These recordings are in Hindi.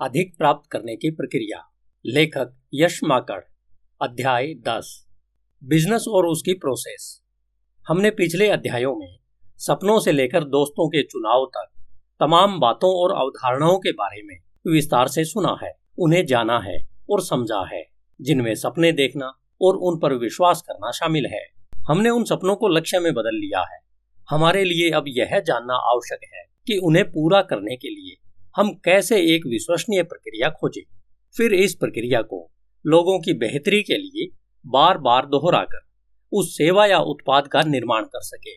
अधिक प्राप्त करने की प्रक्रिया। लेखक यश माकड़, अध्याय दस। बिज़नेस और उसकी प्रोसेस। हमने पिछले अध्यायों में सपनों से लेकर दोस्तों के चुनाव तक तमाम बातों और अवधारणाओं के बारे में विस्तार से सुना है, उन्हें जाना है और समझा है, जिनमें सपने देखना और उन पर विश्वास करना शामिल है। हमने उन सपनों को लक्ष्य में बदल लिया है। हमारे लिए अब यह जानना आवश्यक है कि उन्हें पूरा करने के लिए हम कैसे एक विश्वसनीय प्रक्रिया खोजें? फिर इस प्रक्रिया को लोगों की बेहतरी के लिए बार बार दोहराकर उस सेवा या उत्पाद का निर्माण कर सके।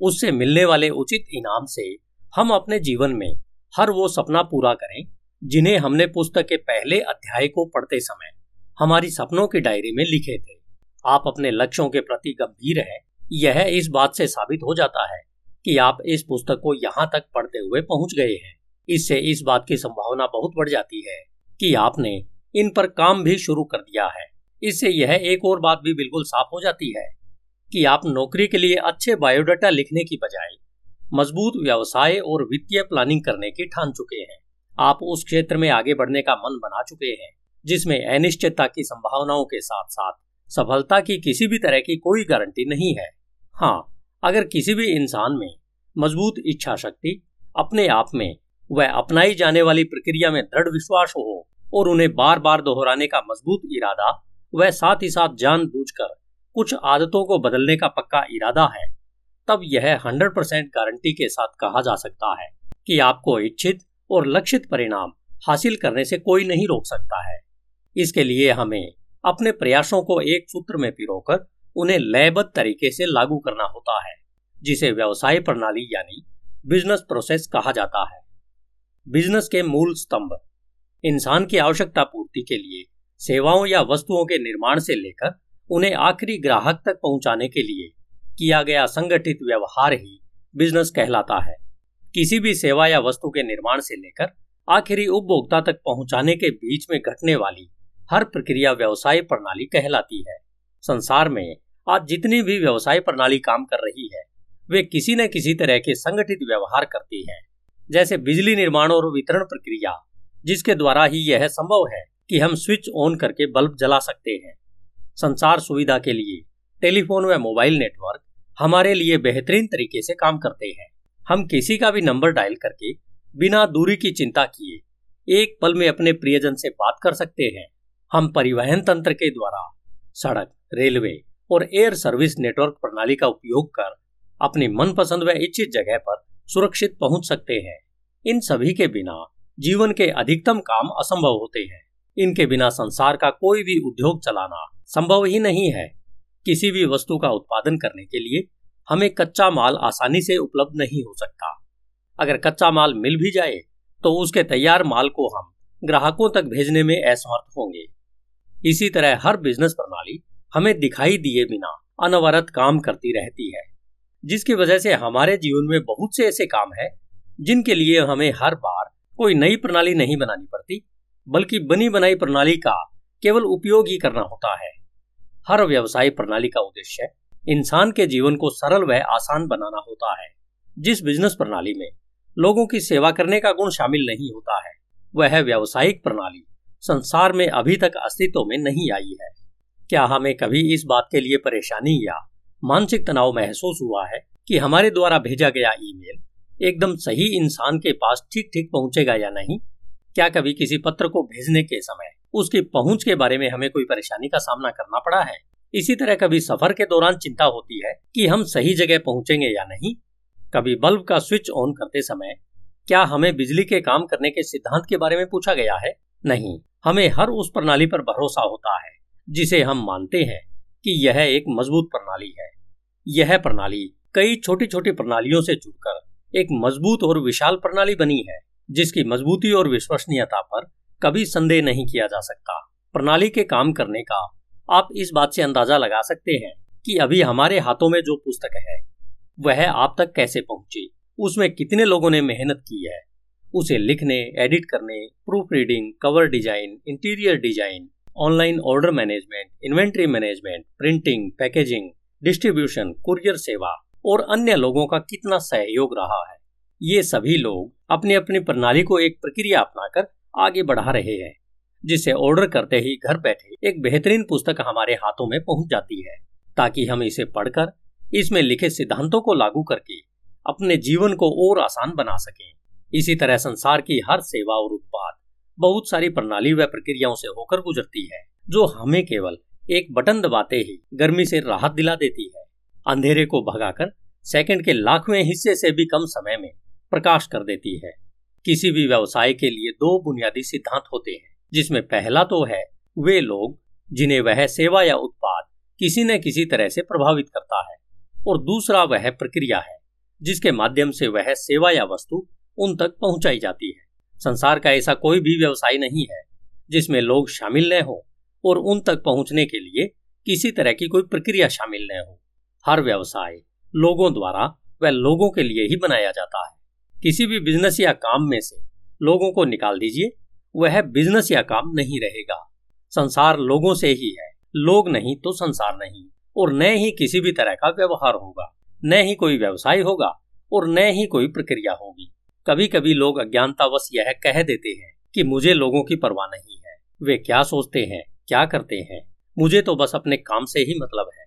उससे मिलने वाले उचित इनाम से हम अपने जीवन में हर वो सपना पूरा करें जिन्हें हमने पुस्तक के पहले अध्याय को पढ़ते समय हमारी सपनों की डायरी में लिखे थे। आप अपने लक्ष्यों के प्रति गंभीर हैं। यह इस बात से साबित हो जाता है कि आप इस पुस्तक को यहाँ तक पढ़ते हुए पहुँच गए हैं। इससे इस बात की संभावना बहुत बढ़ जाती है कि आपने इन पर काम भी शुरू कर दिया है। इससे यह एक और बात भी बिल्कुल साफ़ हो जाती है कि आप नौकरी के लिए अच्छे बायोडाटा लिखने की बजाय मज़बूत व्यवसाय और वित्तीय प्लानिंग करने की ठान चुके हैं। आप उस क्षेत्र में आगे बढ़ने का मन बना चुके हैं, जिसमें अनिश्चितता की संभावनाओं के साथ साथ सफलता की किसी भी तरह की कोई गारंटी नहीं है। हाँ अगर किसी भी इंसान में मज़बूत इच्छा शक्ति अपने आप में वह अपनाई जाने वाली प्रक्रिया में दृढ़ विश्वास हो और उन्हें बार बार दोहराने का मज़बूत इरादा, वह साथ ही साथ जानबूझकर कुछ आदतों को बदलने का पक्का इरादा है, तब यह हंड्रेड परसेंट गारंटी के साथ कहा जा सकता है कि आपको इच्छित और लक्षित परिणाम हासिल करने से कोई नहीं रोक सकता है। इसके लिए हमें अपने प्रयासों को एक सूत्र में पिरोकर उन्हें लयबद्ध तरीके से लागू करना होता है, जिसे व्यवसाय प्रणाली यानी बिज़नेस प्रोसेस कहा जाता है। बिज़नेस के मूल स्तंभ, इंसान की आवश्यकता पूर्ति के लिए, सेवाओं या वस्तुओं के निर्माण से लेकर उन्हें आखिरी ग्राहक तक पहुँचाने के लिए किया गया संगठित व्यवहार ही बिज़नेस कहलाता है। किसी भी सेवा या वस्तु के निर्माण से लेकर आखिरी उपभोक्ता तक पहुँचाने के बीच में घटने वाली हर प्रक्रिया व्यवसाय प्रणाली कहलाती है। संसार में आज जितनी भी व्यवसाय प्रणाली काम कर रही है, वे किसी न किसी तरह के संगठित व्यवहार करती है। जैसे बिजली निर्माण और वितरण प्रक्रिया, जिसके द्वारा ही यह संभव है कि हम स्विच ऑन करके बल्ब जला सकते हैं। संसार सुविधा के लिए टेलीफोन व मोबाइल नेटवर्क हमारे लिए बेहतरीन तरीके से काम करते हैं। हम किसी का भी नंबर डायल करके बिना दूरी की चिंता किए एक पल में अपने प्रियजन से बात कर सकते हैं। हम परिवहन तंत्र के द्वारा सड़क, रेलवे और एयर सर्विस नेटवर्क प्रणाली का उपयोग कर अपनी मनपसंद व इच्छित जगह पर सुरक्षित पहुँच सकते हैं। इन सभी के बिना जीवन के अधिकतम काम असंभव होते हैं। इनके बिना संसार का कोई भी उद्योग चलाना संभव ही नहीं है। किसी भी वस्तु का उत्पादन करने के लिए हमें कच्चा माल आसानी से उपलब्ध नहीं हो सकता। अगर कच्चा माल मिल भी जाए तो उसके तैयार माल को हम ग्राहकों तक भेजने में असमर्थ होंगे। इसी तरह हर बिज़नेस प्रणाली हमें दिखाई दिए बिना अनवरत काम करती रहती है। जिसकी वजह से हमारे जीवन में बहुत से ऐसे काम है, जिनके लिए हमें हर बार कोई नई प्रणाली नहीं बनानी पड़ती, बल्कि बनी बनाई प्रणाली का केवल उपयोग ही करना होता है। हर व्यवसाय प्रणाली का उद्देश्य इंसान के जीवन को सरल व आसान बनाना होता है। जिस बिज़नेस प्रणाली में लोगों की सेवा करने का गुण शामिल नहीं होता है, वह व्यावसायिक प्रणाली संसार में अभी तक अस्तित्व में नहीं आई है। क्या हमें कभी इस बात के लिए परेशानी या मानसिक तनाव महसूस हुआ है कि हमारे द्वारा भेजा गया ईमेल एकदम सही इंसान के पास ठीक ठीक पहुंचेगा या नहीं? क्या कभी किसी पत्र को भेजने के समय उसकी पहुँच के बारे में हमें कोई परेशानी का सामना करना पड़ा है? इसी तरह कभी सफ़र के दौरान चिंता होती है कि हम सही जगह पहुँचेंगे या नहीं? कभी बल्ब का स्विच ऑन करते समय क्या हमें बिजली के काम करने के सिद्धांत के बारे में पूछा गया है? नहीं, हमें हर उस प्रणाली पर भरोसा होता है, जिसे हम मानते हैं कि यह एक मज़बूत प्रणाली है। यह प्रणाली कई छोटी छोटी प्रणालियों से जुड़कर एक मज़बूत और विशाल प्रणाली बनी है, जिसकी मजबूती और विश्वसनीयता पर कभी संदेह नहीं किया जा सकता। प्रणाली के काम करने का आप इस बात से अंदाज़ा लगा सकते हैं कि अभी हमारे हाथों में जो पुस्तक है, वह आप तक कैसे पहुँची? उसमें कितने लोगों ने मेहनत की है? उसे लिखने, एडिट करने proof reading cover design interior design online order management inventory management printing packaging distribution, courier सेवा और अन्य लोगों का कितना सहयोग रहा है। ये सभी लोग अपनी अपनी प्रणाली को एक प्रक्रिया अपनाकर आगे बढ़ा रहे हैं, जिसे ऑर्डर करते ही घर बैठे एक बेहतरीन पुस्तक हमारे हाथों में पहुँच जाती है, ताकि हम इसे पढ़कर इसमें लिखे सिद्धांतों को लागू करके अपने जीवन को और आसान बना सकें। इसी तरह संसार की हर सेवा और उत्पाद बहुत सारी प्रणाली व प्रक्रियाओं से होकर गुजरती है, जो हमें केवल एक बटन दबाते ही गर्मी से राहत दिला देती है। अंधेरे को भगाकर सेकंड के लाखवें हिस्से से भी कम समय में प्रकाश कर देती है। किसी भी व्यवसाय के लिए दो बुनियादी सिद्धांत होते हैं, जिसमें पहला तो है, वे लोग, जिन्हें वह सेवा या उत्पाद किसी न किसी तरह से प्रभावित करता है, और दूसरा वह प्रक्रिया है, जिसके माध्यम से वह सेवा या वस्तु उन तक पहुंचाई जाती है। संसार का ऐसा कोई भी व्यवसाय नहीं है, जिसमें लोग शामिल न हो। और उन तक पहुँचने के लिए किसी तरह की कोई प्रक्रिया शामिल न हो। हर व्यवसाय लोगों द्वारा व लोगों के लिए ही बनाया जाता है। किसी भी बिज़नेस या काम में से लोगों को निकाल दीजिए, वह बिज़नेस या काम नहीं रहेगा। संसार लोगों से ही है। लोग नहीं तो संसार नहीं। और न ही किसी भी तरह का व्यवहार होगा। न ही कोई व्यवसाय होगा और न ही कोई प्रक्रिया होगी। कभी कभी लोग अज्ञानतावश यह कह देते हैं कि मुझे लोगों की परवाह नहीं है। वे क्या सोचते हैं? क्या करते हैं? मुझे तो बस अपने काम से ही मतलब है।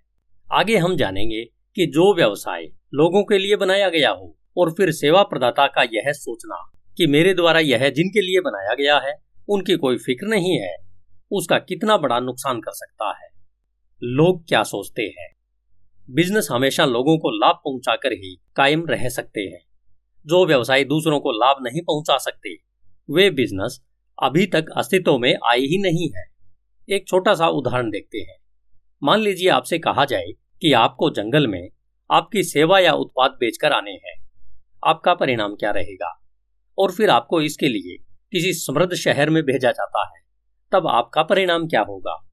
आगे हम जानेंगे कि जो व्यवसाय लोगों के लिए बनाया गया हो और फिर सेवा प्रदाता का यह सोचना कि मेरे द्वारा यह जिनके लिए बनाया गया है, उनकी कोई फ़िक्र नहीं है, उसका कितना बड़ा नुकसान कर सकता है। लोग क्या सोचते हैं? बिज़नेस हमेशा लोगों को लाभ पहुंचाकर ही कायम रह सकते हैं। जो व्यवसाय दूसरों को लाभ नहीं पहुँचा सकते, वे बिज़नेस अभी तक अस्तित्व में आए ही नहीं है। एक छोटा सा उदाहरण देखते हैं। मान लीजिए आपसे कहा जाए कि आपको जंगल में आपकी सेवा या उत्पाद बेचकर आने हैं। आपका परिणाम क्या रहेगा? और फिर आपको इसके लिए किसी समृद्ध शहर में भेजा जाता है। तब आपका परिणाम क्या होगा?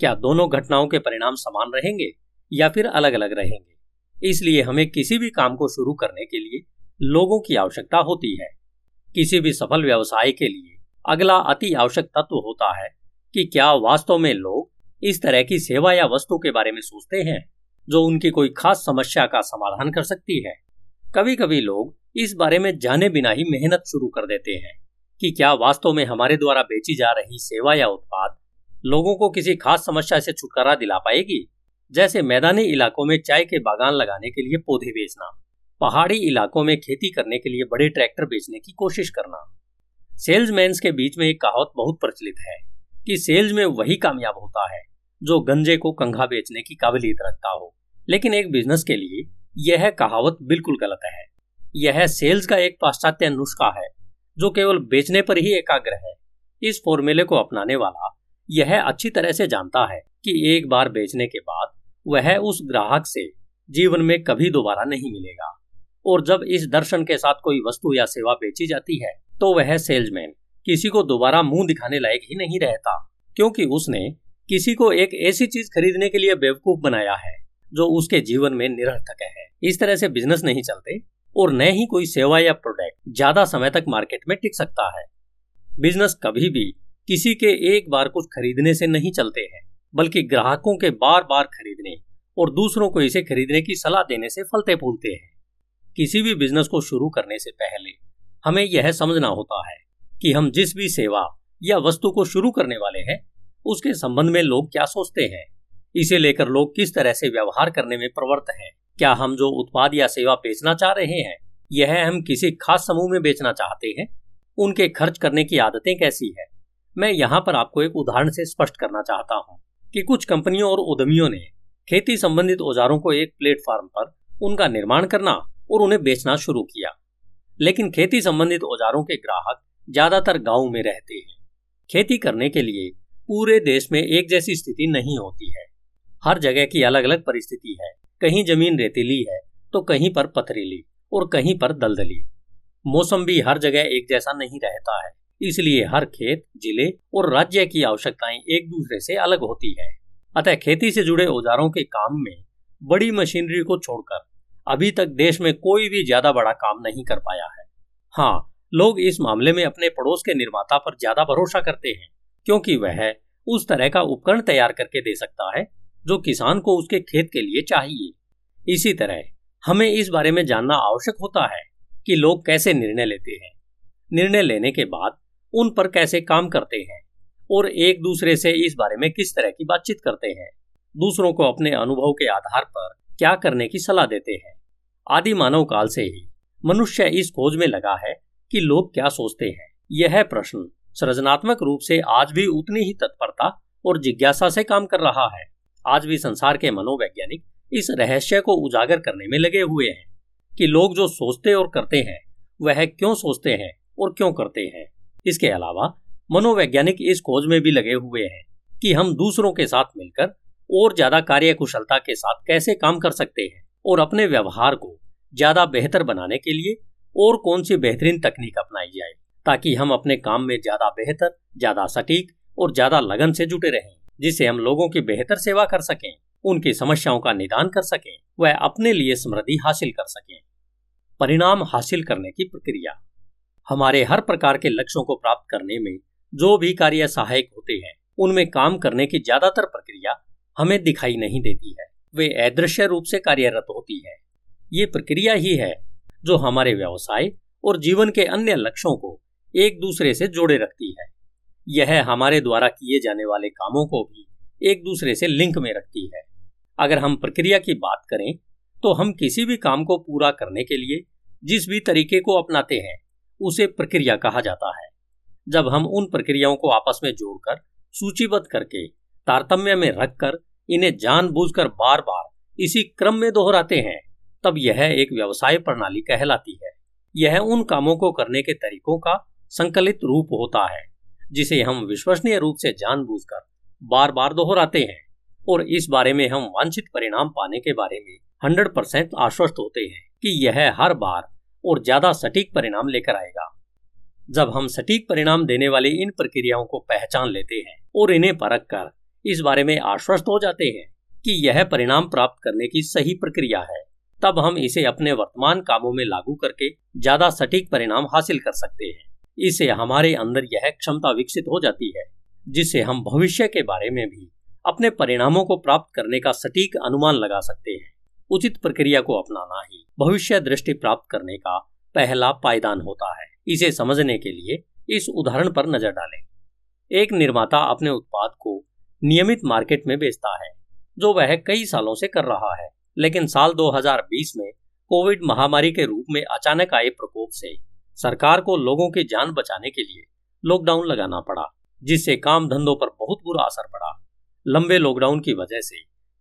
क्या दोनों घटनाओं के परिणाम समान रहेंगे या फिर अलग अलग रहेंगे? इसलिए हमें किसी भी काम को शुरू करने के लिए लोगों की आवश्यकता होती है। किसी भी सफल व्यवसाय के लिए अगला अति आवश्यक तत्व होता है कि क्या वास्तव में लोग इस तरह की सेवा या वस्तु के बारे में सोचते हैं, जो उनकी कोई खास समस्या का समाधान कर सकती है? कभी कभी लोग इस बारे में जाने बिना ही मेहनत शुरू कर देते हैं कि क्या वास्तव में हमारे द्वारा बेची जा रही सेवा या उत्पाद लोगों को किसी खास समस्या से छुटकारा दिला पाएगी? जैसे मैदानी इलाकों में चाय के बागान लगाने के लिए पौधे बेचना, पहाड़ी इलाकों में खेती करने के लिए बड़े ट्रैक्टर बेचने की कोशिश करना। सेल्समैन के बीच में एक कहावत बहुत प्रचलित है कि सेल्स में वही कामयाब होता है, जो गंजे को कंघा बेचने की काबिलियत रखता हो। लेकिन एक बिज़नेस के लिए यह कहावत बिल्कुल गलत है। यह सेल्स का एक पाश्चात्य नुस्खा है, जो केवल बेचने पर ही एकाग्र है। इस फॉर्मूले को अपनाने वाला यह अच्छी तरह से जानता है कि एक बार बेचने के बाद वह उस ग्राहक से जीवन में कभी दोबारा नहीं मिलेगा। और जब इस दर्शन के साथ कोई वस्तु या सेवा बेची जाती है तो वह सेल्समैन किसी को दोबारा मुँह दिखाने लायक ही नहीं रहता, क्योंकि उसने किसी को एक ऐसी चीज़ खरीदने के लिए बेवकूफ़ बनाया है, जो उसके जीवन में निरर्थक है। इस तरह से बिज़नेस नहीं चलते, और न ही कोई सेवा या प्रोडक्ट ज़्यादा समय तक मार्केट में टिक सकता है। बिज़नेस कभी भी किसी के एक बार कुछ खरीदने से नहीं चलते हैं, बल्कि ग्राहकों के बार बार खरीदने और दूसरों को इसे खरीदने की सलाह देने से फलते फूलते हैं। किसी भी बिज़नेस को शुरू करने से पहले हमें यह समझना होता है कि हम जिस भी सेवा या वस्तु को शुरू करने वाले हैं, उसके संबंध में लोग क्या सोचते हैं? इसे लेकर लोग किस तरह से व्यवहार करने में प्रवृत्त हैं? क्या हम जो उत्पाद या सेवा बेचना चाह रहे हैं, यह हम किसी खास समूह में बेचना चाहते हैं? उनके खर्च करने की आदतें कैसी है? मैं यहाँ पर आपको एक उदाहरण से स्पष्ट करना चाहता हूँ कि कुछ कंपनियों और उद्यमियों ने खेती संबंधित औजारों को एक प्लेटफॉर्म पर उनका निर्माण करना और उन्हें बेचना शुरू किया। लेकिन खेती संबंधित औजारों के ग्राहक ज़्यादातर गाँव में रहते हैं। खेती करने के लिए पूरे देश में एक जैसी स्थिति नहीं होती है। हर जगह की अलग अलग परिस्थिति है। कहीं ज़मीन रेतीली है तो कहीं पर पथरीली और कहीं पर दलदली। मौसम भी हर जगह एक जैसा नहीं रहता है। इसलिए हर खेत, ज़िले और राज्य की आवश्यकताएँ एक दूसरे से अलग होती है। अतः खेती से जुड़े औजारों के काम में बड़ी मशीनरी को छोड़कर अभी तक देश में कोई भी ज़्यादा बड़ा काम नहीं कर पाया है। हाँ लोग इस मामले में अपने पड़ोस के निर्माता पर ज़्यादा भरोसा करते हैं, क्योंकि वह उस तरह का उपकरण तैयार करके दे सकता है, जो किसान को उसके खेत के लिए चाहिए। इसी तरह, हमें इस बारे में जानना आवश्यक होता है कि लोग कैसे निर्णय लेते हैं। निर्णय लेने के बाद उन पर कैसे काम करते हैं, और एक दूसरे से इस बारे में किस तरह की बातचीत करते हैं। दूसरों को अपने अनुभव के आधार पर क्या करने की सलाह देते हैं। आदि मानव काल से ही मनुष्य इस खोज में लगा है कि लोग क्या सोचते हैं? यह प्रश्न। सृजनात्मक रूप से आज भी उतनी ही तत्परता और जिज्ञासा से काम कर रहा है। आज भी संसार के मनोवैज्ञानिक इस रहस्य को उजागर करने में लगे हुए हैं कि लोग जो सोचते और करते हैं, वह क्यों सोचते हैं और क्यों करते हैं? इसके अलावा, मनोवैज्ञानिक इस खोज में भी लगे हुए हैं कि हम दूसरों के साथ मिलकर और ज़्यादा कार्य कुशलता के साथ कैसे काम कर सकते हैं और अपने व्यवहार को ज़्यादा बेहतर बनाने के लिए और कौन सी बेहतरीन तकनीक अपनाई जाए, ताकि हम अपने काम में ज़्यादा बेहतर, ज़्यादा सटीक और ज़्यादा लगन से जुटे रहें, जिससे हम लोगों की बेहतर सेवा कर सकें, उनकी समस्याओं का निदान कर सकें, वह अपने लिए समृद्धि हासिल कर सकें। परिणाम हासिल करने की प्रक्रिया। हमारे हर प्रकार के लक्ष्यों को प्राप्त करने में जो भी कार्य सहायक होते हैं, उनमें काम करने की ज़्यादातर प्रक्रिया हमें दिखाई नहीं देती है। वे अदृश्य रूप से कार्यरत होती है। ये प्रक्रिया ही है जो हमारे व्यवसाय और जीवन के अन्य लक्ष्यों को एक दूसरे से जोड़े रखती है। यह हमारे द्वारा किए जाने वाले कामों को भी एक दूसरे से लिंक में रखती है। अगर हम प्रक्रिया की बात करें तो हम किसी भी काम को पूरा करने के लिए जिस भी तरीके को अपनाते हैं, उसे प्रक्रिया कहा जाता है। जब हम उन प्रक्रियाओं को आपस में जोड़कर, सूचीबद्ध करके, तारतम्य में रखकर, इन्हें जानबूझकर बार बार इसी क्रम में दोहराते हैं तब यह एक व्यवसाय प्रणाली कहलाती है। यह उन कामों को करने के तरीकों का संकलित रूप होता है, जिसे हम विश्वसनीय रूप से जानबूझकर बार बार दोहराते हैं और इस बारे में हम वांछित परिणाम पाने के बारे में हंड्रेड परसेंट आश्वस्त होते हैं कि यह हर बार और ज़्यादा सटीक परिणाम लेकर आएगा। जब हम सटीक परिणाम देने वाली इन प्रक्रियाओं को पहचान लेते हैं और इन्हें परख कर इस बारे में आश्वस्त हो जाते हैं कि यह परिणाम प्राप्त करने की सही प्रक्रिया है तब हम इसे अपने वर्तमान कामों में लागू करके ज़्यादा सटीक परिणाम हासिल कर सकते हैं। इससे हमारे अंदर यह क्षमता विकसित हो जाती है जिससे हम भविष्य के बारे में भी अपने परिणामों को प्राप्त करने का सटीक अनुमान लगा सकते हैं। उचित प्रक्रिया को अपनाना ही भविष्य दृष्टि प्राप्त करने का पहला पायदान होता है। इसे समझने के लिए इस उदाहरण पर नज़र डालें। एक निर्माता अपने उत्पाद को नियमित मार्केट में बेचता है, जो वह कई सालों से कर रहा है। लेकिन साल 2020 में कोविड महामारी के रूप में अचानक आए प्रकोप से सरकार को लोगों की जान बचाने के लिए लॉकडाउन लगाना पड़ा, जिससे काम धंधों पर बहुत बुरा असर पड़ा। लंबे लॉकडाउन की वजह से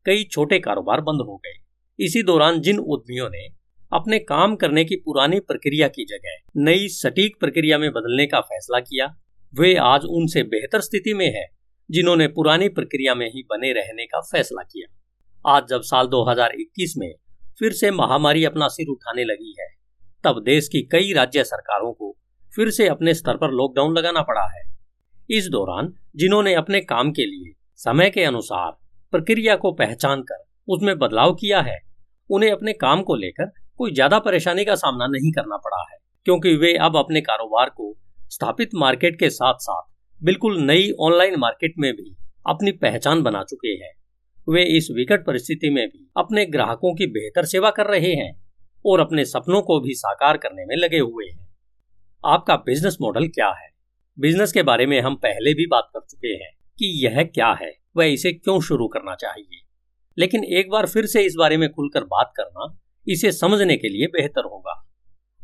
कई छोटे कारोबार बंद हो गए। इसी दौरान जिन उद्यमियों ने अपने काम करने की पुरानी प्रक्रिया की जगह नई सटीक प्रक्रिया में बदलने का फैसला किया, वे आज उनसे बेहतर स्थिति में है, जिन्होंने पुरानी प्रक्रिया में ही बने रहने का फैसला किया। आज जब साल 2021 में फिर से महामारी अपना सिर उठाने लगी है, तब देश की कई राज्य सरकारों को फिर से अपने स्तर पर लॉकडाउन लगाना पड़ा है। इस दौरान जिन्होंने अपने काम के लिए समय के अनुसार प्रक्रिया को पहचान कर उसमें बदलाव किया है, उन्हें अपने काम को लेकर कोई ज़्यादा परेशानी का सामना नहीं करना पड़ा है, क्योंकि वे अब अपने कारोबार को स्थापित मार्केट के साथ साथ बिल्कुल नई ऑनलाइन मार्केट में भी अपनी पहचान बना चुके हैं। वे इस विकट परिस्थिति में भी अपने ग्राहकों की बेहतर सेवा कर रहे हैं और अपने सपनों को भी साकार करने में लगे हुए हैं। आपका बिज़नेस मॉडल क्या है? बिज़नेस के बारे में हम पहले भी बात कर चुके हैं कि यह क्या है, वह इसे क्यों शुरू करना चाहिए। लेकिन एक बार फिर से इस बारे में खुलकर बात करना इसे समझने के लिए बेहतर होगा।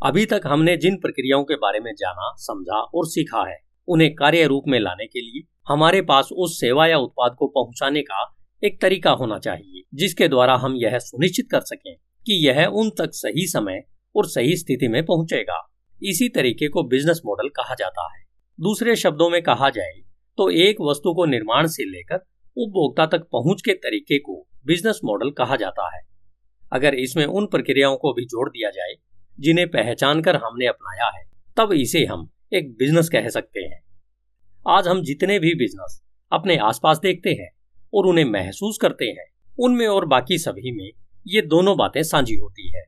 अभी तक हमने जिन प्रक्रियाओं के बारे में जाना, समझा और सीखा है, उन्हें कार्य रूप में लाने के लिए हमारे पास उस सेवा या उत्पाद को पहुँचाने का एक तरीका होना चाहिए, जिसके द्वारा हम यह सुनिश्चित कर सकें कि यह उन तक सही समय और सही स्थिति में पहुंचेगा। इसी तरीके को बिज़नेस मॉडल कहा जाता है। दूसरे शब्दों में कहा जाए तो एक वस्तु को निर्माण से लेकर उपभोक्ता तक पहुँच के तरीके को बिज़नेस मॉडल कहा जाता है। अगर इसमें उन प्रक्रियाओं को भी जोड़ दिया जाए, जिन्हें पहचान कर हमने अपनाया है, तब इसे हम एक बिज़नेस कह सकते हैं। आज हम जितने भी बिज़नेस अपने आसपास देखते हैं और उन्हें महसूस करते हैं। उनमें और बाकी सभी में ये दोनों बातें साझी होती है।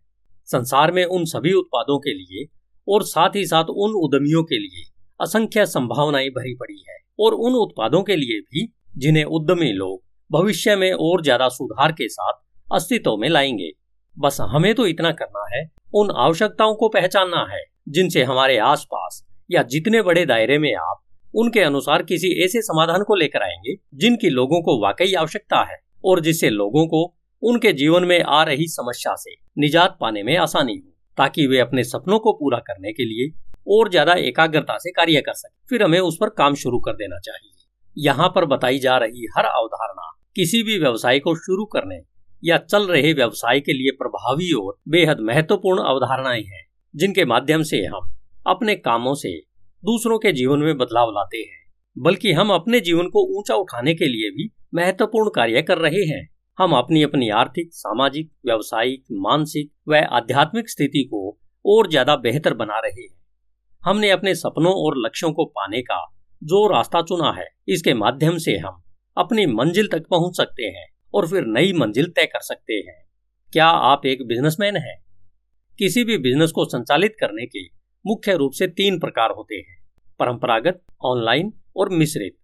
संसार में उन सभी उत्पादों के लिए और साथ ही साथ उन उद्यमियों के लिए असंख्य संभावनाएँ भरी पड़ी है और उन उत्पादों के लिए भी जिन्हें उद्यमी लोग भविष्य में और ज़्यादा सुधार के साथ अस्तित्व में लाएँगे। बस हमें तो इतना करना है। उन आवश्यकताओं को पहचानना है जिनसे हमारे आसपास या जितने बड़े दायरे में आप उनके अनुसार किसी ऐसे समाधान को लेकर आएँगे, जिनकी लोगों को वाकई आवश्यकता है और जिससे लोगों को उनके जीवन में आ रही समस्या से निजात पाने में आसानी हो, ताकि वे अपने सपनों को पूरा करने के लिए और ज़्यादा एकाग्रता से कार्य कर सके। फिर हमें उस पर काम शुरू कर देना चाहिए। यहाँ पर बताई जा रही हर अवधारणा किसी भी व्यवसाय को शुरू करने या चल रहे व्यवसाय के लिए प्रभावी और बेहद महत्वपूर्ण अवधारणाएँ हैं, जिनके माध्यम से हम अपने कामों से दूसरों के जीवन में बदलाव लाते हैं, बल्कि हम अपने जीवन को ऊँचा उठाने के लिए भी महत्वपूर्ण कार्य कर रहे हैं। हम अपनी अपनी आर्थिक, सामाजिक, व्यवसायिक, मानसिक व आध्यात्मिक स्थिति को और ज़्यादा बेहतर बना रहे हैं। हमने अपने सपनों और लक्ष्यों को पाने का जो रास्ता चुना है, इसके माध्यम से हम अपनी मंजिल तक पहुँच सकते हैं और फिर नई मंजिल तय कर सकते हैं। क्या आप एक बिजनेसमैन हैं? किसी भी बिज़नेस को संचालित करने के मुख्य रूप से तीन प्रकार होते हैं, परंपरागत, ऑनलाइन और मिश्रित।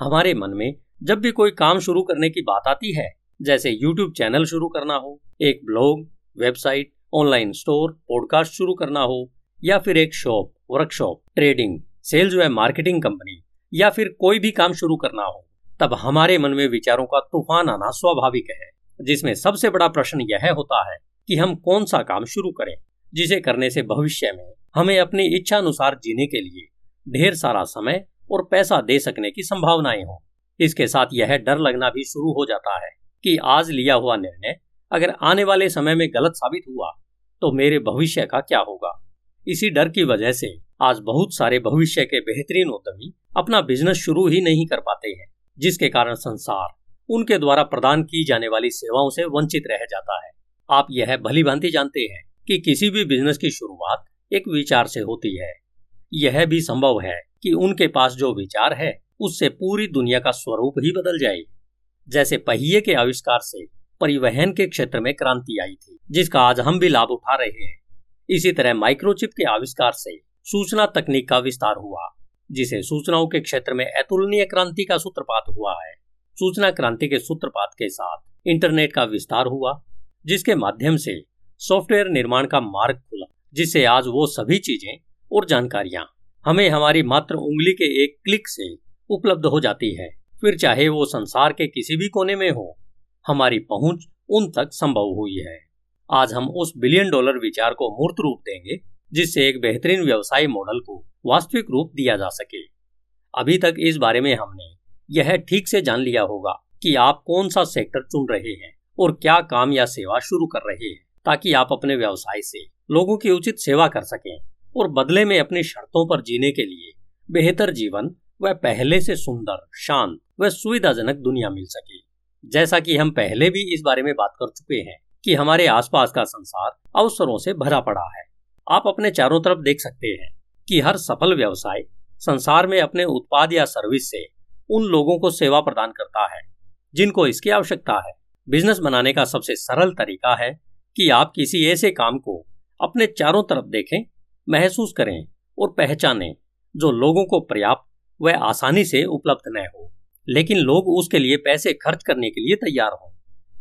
हमारे मन में जब भी कोई काम शुरू करने की बात आती है, जैसे यूट्यूब चैनल शुरू करना हो, एक blog, website, online store, podcast शुरू करना हो, या फिर एक शॉप, वर्कशॉप, ट्रेडिंग, सेल्स व मार्केटिंग कंपनी, या फिर कोई भी काम शुरू करना हो, तब हमारे मन में विचारों का तूफ़ान आना स्वाभाविक है, जिसमें सबसे बड़ा प्रश्न यह होता है कि हम कौन सा काम शुरू करें, जिसे करने से भविष्य में हमें अपनी इच्छा अनुसार जीने के लिए ढेर सारा समय और पैसा दे सकने की संभावनाएँ हो। इसके साथ यह डर लगना भी शुरू हो जाता है कि आज लिया हुआ निर्णय अगर आने वाले समय में गलत साबित हुआ तो मेरे भविष्य का क्या होगा? इसी डर की वजह से आज बहुत सारे भविष्य के बेहतरीन उद्यमी अपना बिज़नेस शुरू ही नहीं कर पाते हैं, जिसके कारण संसार उनके द्वारा प्रदान की जाने वाली सेवाओं से वंचित रह जाता है। आप यह भली भांति जानते हैं कि किसी भी बिज़नेस की शुरुआत एक विचार से होती है। यह भी संभव है कि उनके पास जो विचार है, उससे पूरी दुनिया का स्वरूप ही बदल जाए। जैसे पहिए के आविष्कार से परिवहन के क्षेत्र में क्रांति आई थी, जिसका आज हम भी लाभ उठा रहे हैं। इसी तरह माइक्रोचिप के आविष्कार से सूचना तकनीक का विस्तार हुआ, जिसे सूचनाओं के क्षेत्र में अतुलनीय क्रांति का सूत्रपात हुआ है। सूचना क्रांति के सूत्रपात के साथ इंटरनेट का विस्तार हुआ, जिसके माध्यम से सॉफ्टवेयर निर्माण का मार्ग खुला। जिससे आज वो सभी चीज़ें और जानकारियाँ हमें हमारी मात्र उंगली के एक क्लिक से उपलब्ध हो जाती है। फिर चाहे वो संसार के किसी भी कोने में हो, हमारी पहुँच उन तक संभव हुई है। आज हम उस बिलियन डॉलर विचार को मूर्त रूप देंगे, जिससे एक बेहतरीन व्यवसाय मॉडल को वास्तविक रूप दिया जा सके। अभी तक इस बारे में हमने यह ठीक से जान लिया होगा कि आप कौन सा सेक्टर चुन रहे हैं और क्या काम या सेवा शुरू कर रहे हैं। ताकि आप अपने व्यवसाय से लोगों की उचित सेवा कर सकें और बदले में अपनी शर्तों पर जीने के लिए बेहतर जीवन व पहले से सुंदर, शांत व सुविधाजनक दुनिया मिल सके। जैसा कि हम पहले भी इस बारे में बात कर चुके हैं कि हमारे आसपास का संसार अवसरों से भरा पड़ा है। आप अपने चारों तरफ़ देख सकते हैं कि हर सफल व्यवसाय संसार में अपने उत्पाद या सर्विस से उन लोगों को सेवा प्रदान करता है, जिनको इसकी आवश्यकता है। बिज़नेस बनाने का सबसे सरल तरीका है कि आप किसी ऐसे काम को अपने चारों तरफ़ देखें, महसूस करें और पहचानें जो लोगों को पर्याप्त व आसानी से उपलब्ध न हो। लेकिन लोग उसके लिए पैसे खर्च करने के लिए तैयार हों।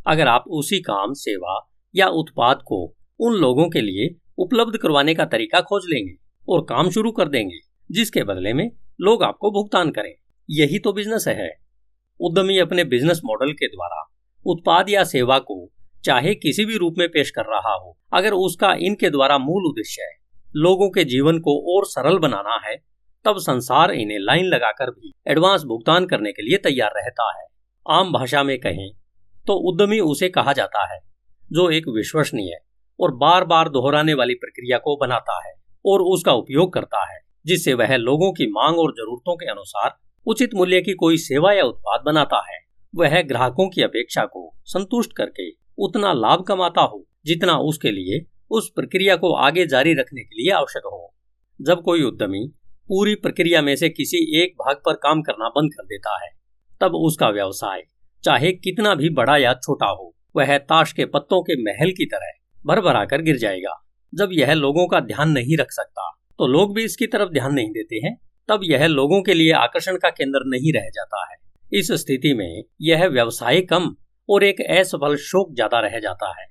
अगर आप उसी काम, सेवा या उत्पाद को उन लोगों के लिए उपलब्ध करवाने का तरीका खोज लेंगे और काम शुरू कर देंगे, जिसके बदले में लोग आपको भुगतान करें। यही तो बिज़नेस है। उद्यमी अपने बिज़नेस मॉडल के द्वारा उत्पाद या सेवा को चाहे किसी भी रूप में पेश कर रहा हो, अगर उसका इनके द्वारा मूल उद्देश्य है, लोगों के जीवन को और सरल बनाना है, तब संसार इन्हें लाइन लगाकर भी एडवांस भुगतान करने के लिए तैयार रहता है। आम भाषा में कहें तो उद्यमी उसे कहा जाता है, जो एक विश्वसनीय और बार बार दोहराने वाली प्रक्रिया को बनाता है और उसका उपयोग करता है, जिससे वह लोगों की मांग और जरूरतों के अनुसार उचित मूल्य की कोई सेवा या उत्पाद बनाता है। वह ग्राहकों की अपेक्षा को संतुष्ट करके उतना लाभ कमाता हो जितना उसके लिए, उस प्रक्रिया को आगे जारी रखने के लिए आवश्यक हो। जब कोई उद्यमी पूरी प्रक्रिया में से किसी एक भाग पर काम करना बंद कर देता है, तब उसका व्यवसाय, चाहे कितना भी बड़ा या छोटा हो, वह ताश के पत्तों के महल की तरह भर भरा कर गिर जाएगा। जब यह लोगों का ध्यान नहीं रख सकता तो लोग भी इसकी तरफ़ ध्यान नहीं देते हैं। तब यह लोगों के लिए आकर्षण का केंद्र नहीं रह जाता है। इस स्थिति में यह व्यवसाय कम और एक असफल शोक ज़्यादा रह जाता है।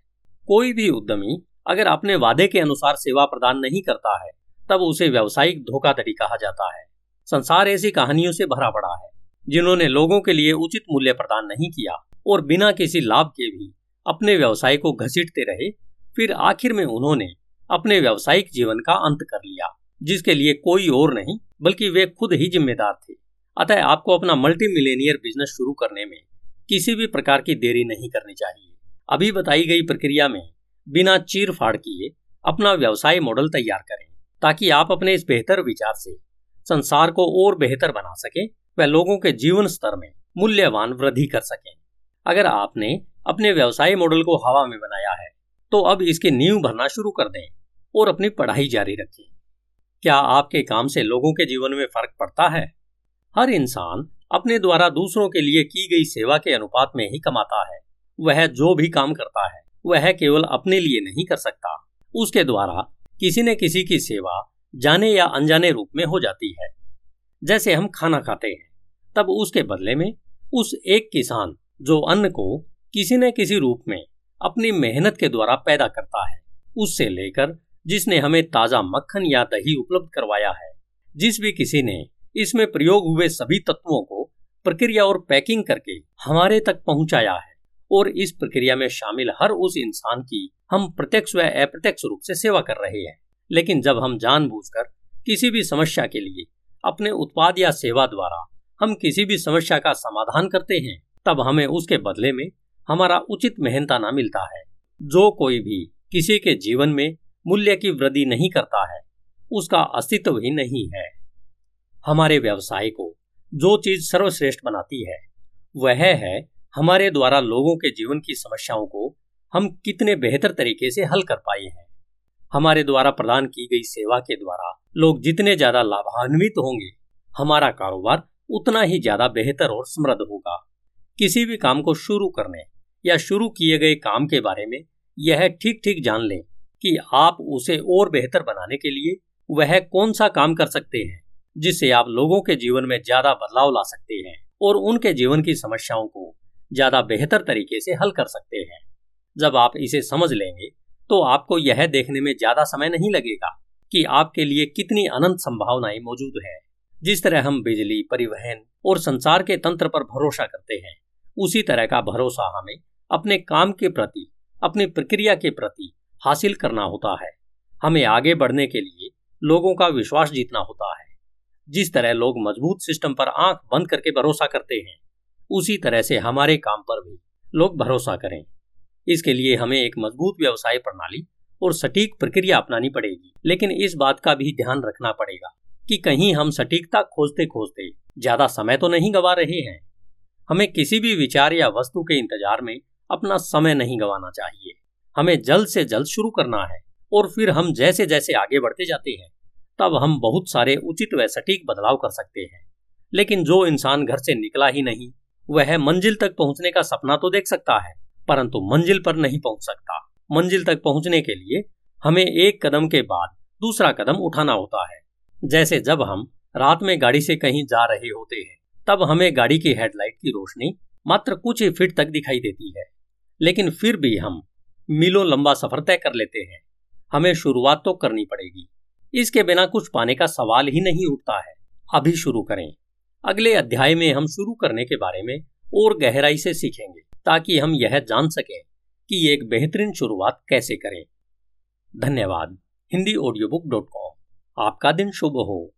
कोई भी उद्यमी अगर अपने वादे के अनुसार सेवा प्रदान नहीं करता है, तब उसे व्यावसायिक धोखाधड़ी कहा जाता है। संसार ऐसी कहानियों से भरा पड़ा है, जिन्होंने लोगों के लिए उचित मूल्य प्रदान नहीं किया और बिना किसी लाभ के भी अपने व्यवसाय को घसीटते रहे, फिर आखिर में उन्होंने अपने व्यवसायिक जीवन का अंत कर लिया, जिसके लिए कोई और नहीं, बल्कि वे खुद ही जिम्मेदार थे। अतः आपको अपना मल्टी मिलेनियर बिज़नेस शुरू करने में किसी भी प्रकार की देरी नहीं करनी चाहिए। अभी बताई गई प्रक्रिया में बिना चीर फाड़ किए अपना व्यवसाय मॉडल तैयार करें, ताकि आप अपने इस बेहतर विचार से संसार को और बेहतर बना सके व लोगों के जीवन स्तर में मूल्यवान वृद्धि कर सकें। अगर आपने अपने व्यवसाय मॉडल को हवा में बनाया है तो अब इसकी नींव भरना शुरू कर दें और अपनी पढ़ाई जारी रखें। क्या आपके काम से लोगों के जीवन में फ़र्क पड़ता है? हर इंसान अपने द्वारा दूसरों के लिए की गई सेवा के अनुपात में ही कमाता है। वह जो भी काम करता है, वह केवल अपने लिए नहीं कर सकता। उसके द्वारा किसी न किसी की सेवा जाने या अनजाने रूप में हो जाती है। जैसे हम खाना खाते हैं, तब उसके बदले में उस एक किसान जो अन्न को किसी न किसी रूप में अपनी मेहनत के द्वारा पैदा करता है, उससे लेकर जिसने हमें ताज़ा मक्खन या दही उपलब्ध करवाया है, जिस भी किसी ने इसमें प्रयोग हुए सभी तत्वों को प्रक्रिया और पैकिंग करके हमारे तक पहुँचाया है और इस प्रक्रिया में शामिल हर उस इंसान की हम प्रत्यक्ष व अप्रत्यक्ष रूप से सेवा कर रहे हैं। लेकिन जब हम जानबूझकर किसी भी समस्या के लिए अपने उत्पाद या सेवा द्वारा हम किसी भी समस्या का समाधान करते हैं, तब हमें उसके बदले में हमारा उचित मेहनताना मिलता है। जो कोई भी किसी के जीवन में मूल्य की वृद्धि नहीं करता है, उसका अस्तित्व ही नहीं है। हमारे व्यवसाय को जो चीज़ सर्वश्रेष्ठ बनाती है, वह है हमारे द्वारा लोगों के जीवन की समस्याओं को हम कितने बेहतर तरीके से हल कर पाए हैं। हमारे द्वारा प्रदान की गई सेवा के द्वारा लोग जितने ज़्यादा लाभान्वित होंगे, हमारा कारोबार उतना ही ज़्यादा बेहतर और समृद्ध होगा। किसी भी काम को शुरू करने या शुरू किए गए काम के बारे में यह ठीक ठीक जान लें कि आप उसे और बेहतर बनाने के लिए वह कौन सा काम कर सकते हैं। जिससे आप लोगों के जीवन में ज़्यादा बदलाव ला सकते हैं और उनके जीवन की समस्याओं को ज़्यादा बेहतर तरीके से हल कर सकते हैं। जब आप इसे समझ लेंगे तो आपको यह देखने में ज़्यादा समय नहीं लगेगा कि आपके लिए कितनी अनंत संभावनाएँ मौजूद है। जिस तरह हम बिजली, परिवहन और संसार के तंत्र पर भरोसा करते हैं, उसी तरह का भरोसा हमें अपने काम के प्रति, अपनी प्रक्रिया के प्रति हासिल करना होता है। हमें आगे बढ़ने के लिए लोगों का विश्वास जीतना होता है। जिस तरह लोग मज़बूत सिस्टम पर आँख बंद करके भरोसा करते हैं, उसी तरह से हमारे काम पर भी लोग भरोसा करें। इसके लिए हमें एक मज़बूत व्यवसाय प्रणाली और सटीक प्रक्रिया अपनानी पड़ेगी, लेकिन इस बात का भी ध्यान रखना पड़ेगा कि कहीं हम सटीकता खोजते खोजते ज़्यादा समय तो नहीं गवा रहे हैं। हमें किसी भी विचार या वस्तु के इंतज़ार में अपना समय नहीं गंवाना चाहिए। हमें जल्द से जल्द शुरू करना है और फिर हम जैसे जैसे आगे बढ़ते जाते हैं तब हम बहुत सारे उचित व सटीक बदलाव कर सकते हैं। लेकिन जो इंसान घर से निकला ही नहीं, वह मंजिल तक पहुँचने का सपना तो देख सकता है, परंतु मंजिल पर नहीं पहुँच सकता। मंजिल तक पहुँचने के लिए हमें एक कदम के बाद दूसरा कदम उठाना होता है। जैसे जब हम रात में गाड़ी से कहीं जा रहे होते हैं, तब हमें गाड़ी की हेडलाइट की रोशनी मात्र कुछ ही फीट तक दिखाई देती है। लेकिन फिर भी हम मीलों लंबा सफ़र तय कर लेते हैं। हमें शुरुआत तो करनी पड़ेगी। इसके बिना कुछ पाने का सवाल ही नहीं उठता है। अभी शुरू करें। अगले अध्याय में हम शुरू करने के बारे में और गहराई से सीखेंगे, ताकि हम यह जान सकें कि एक बेहतरीन शुरुआत कैसे करें। धन्यवाद। Hindi audio book dot com आपका दिन शुभ हो।